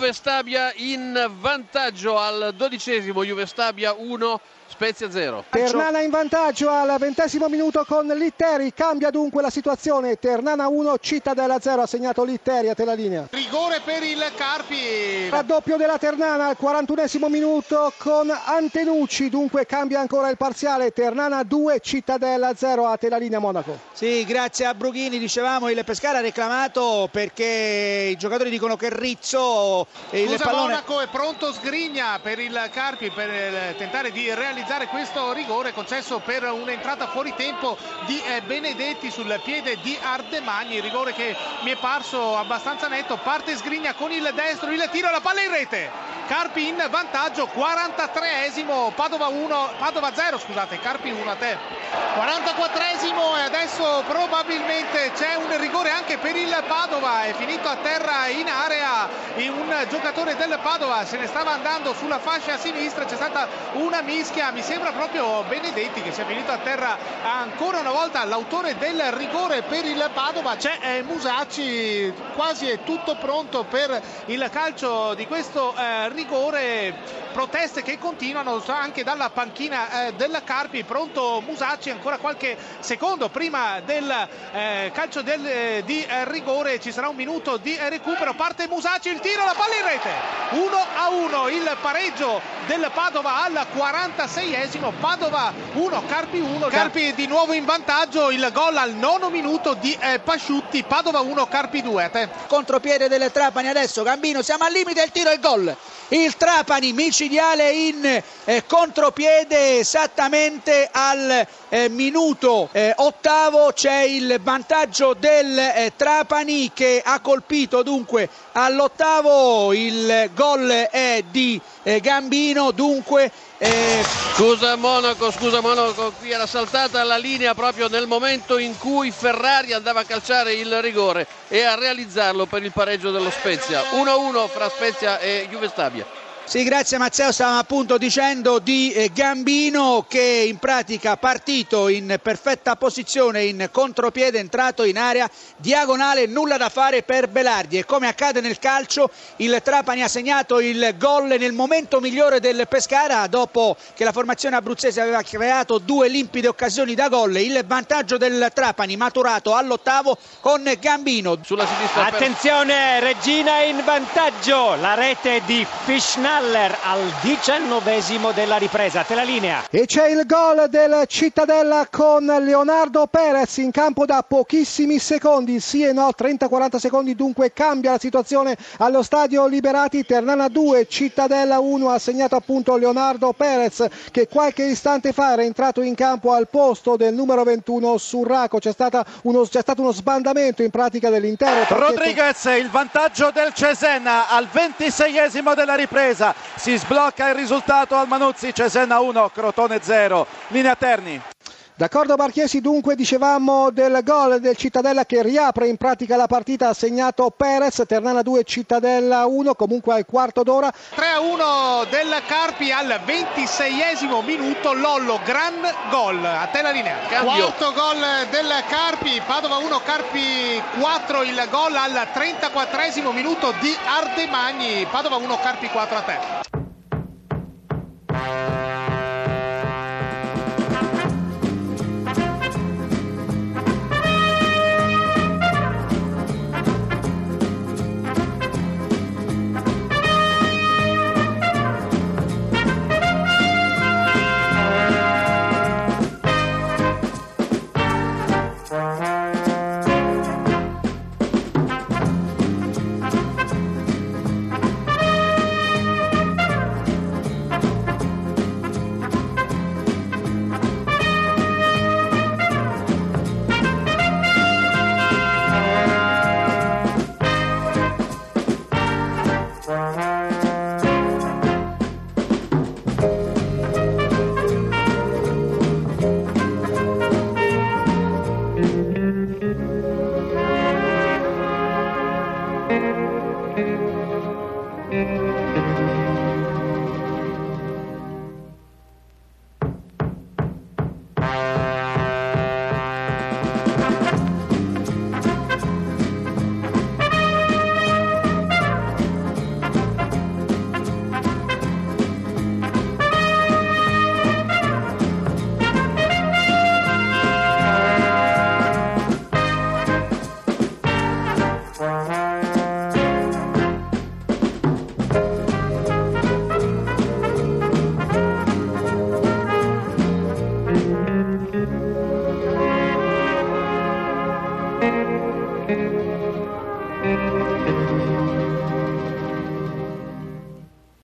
Juve Stabia in vantaggio al dodicesimo, Juve Stabia 1, Spezia 0. Ternana in vantaggio al ventesimo minuto con Litteri, cambia dunque la situazione, Ternana 1, Cittadella 0, ha segnato Litteri a te la linea. Rigore per il Carpi. Raddoppio della Ternana al 41 minuto con Antenucci, dunque cambia ancora il parziale, Ternana 2, Cittadella 0, a te la linea Monaco. Sì, grazie a Brughini, dicevamo il Pescara ha reclamato perché i giocatori dicono che Rizzo il Scusa, pallone Monaco è pronto Sgrigna per il Carpi per tentare di realizzare questo rigore concesso per un'entrata fuori tempo di eh, Benedetti sul piede di Ardemagni, rigore che mi è parso abbastanza netto, parte Sgrigna con il destro, il tiro, la palla in rete. Carpi in vantaggio, 43esimo, Padova 1, Padova 0, scusate, Carpi 1 a te. 44esimo e adesso probabilmente c'è un rigore anche per il Padova, è finito a terra in area un giocatore del Padova, se ne stava andando sulla fascia sinistra, c'è stata una mischia, mi sembra proprio Benedetti che sia finito a terra ancora una volta. L'autore del rigore per il Padova, c'è eh, Musacci, quasi è tutto pronto per il calcio di questo eh, rigore. Proteste che continuano anche dalla panchina eh, del Carpi. Pronto Musacci ancora qualche secondo prima del eh, calcio del, eh, di eh, rigore. Ci sarà un minuto di recupero. Parte Musacci il tiro la palla in rete. 1 a 1 il pareggio del Padova al 46esimo Padova 1 Carpi 1 Carpi di nuovo in vantaggio. Il gol al nono minuto di eh, Pasciutti. Padova 1 Carpi 2 a te. Contropiede del Trapani adesso. Gambino siamo al limite. Il tiro e il gol il Trapani micidiale in eh, contropiede esattamente al eh, minuto eh, ottavo. C'è il vantaggio del eh, Trapani che ha colpito dunque all'ottavo. Il gol è di eh, Gambino dunque eh... Scusa Monaco, scusa Monaco, qui era saltata la linea proprio nel momento in cui Ferrari andava a calciare il rigore e a realizzarlo per il pareggio dello Spezia. 1-1 fra Spezia e Juve Stabia. Sì, grazie Mazzeo, stavamo appunto dicendo di eh, Gambino che in pratica partito in perfetta posizione, in contropiede, entrato in area diagonale, nulla da fare per Belardi. E come accade nel calcio il Trapani ha segnato il gol nel momento migliore del Pescara dopo che la formazione abruzzese aveva creato due limpide occasioni da gol, il vantaggio del Trapani maturato all'ottavo con Gambino. Sulla sinistra Attenzione, Regina in vantaggio, la rete di Fishnal Haller al diciannovesimo della ripresa. Te la linea. E c'è il gol del Cittadella con Leonardo Perez in campo da pochissimi secondi. Sì e no, 30-40 secondi. Dunque cambia la situazione allo stadio Liberati. Ternana 2, Cittadella 1. Ha segnato appunto Leonardo Perez che qualche istante fa era entrato in campo al posto del numero 21 Surraco. C'è, uno, c'è stato uno sbandamento in pratica dell'intero. Rodriguez, il vantaggio del Cesena al 26esimo della ripresa si sblocca il risultato al Manuzzi, Cesena 1, Crotone 0, linea Terni. D'accordo Marchiesi, dunque dicevamo del gol del Cittadella che riapre in pratica la partita, ha segnato Perez, Ternana 2, Cittadella 1, comunque al quarto d'ora. 3-1 del Carpi al 26esimo minuto, Lollo, gran gol, a te la linea. Cambio. Quarto gol del Carpi, Padova 1, Carpi 4, il gol al 34esimo minuto di Ardemagni, Padova 1, Carpi 4 a te.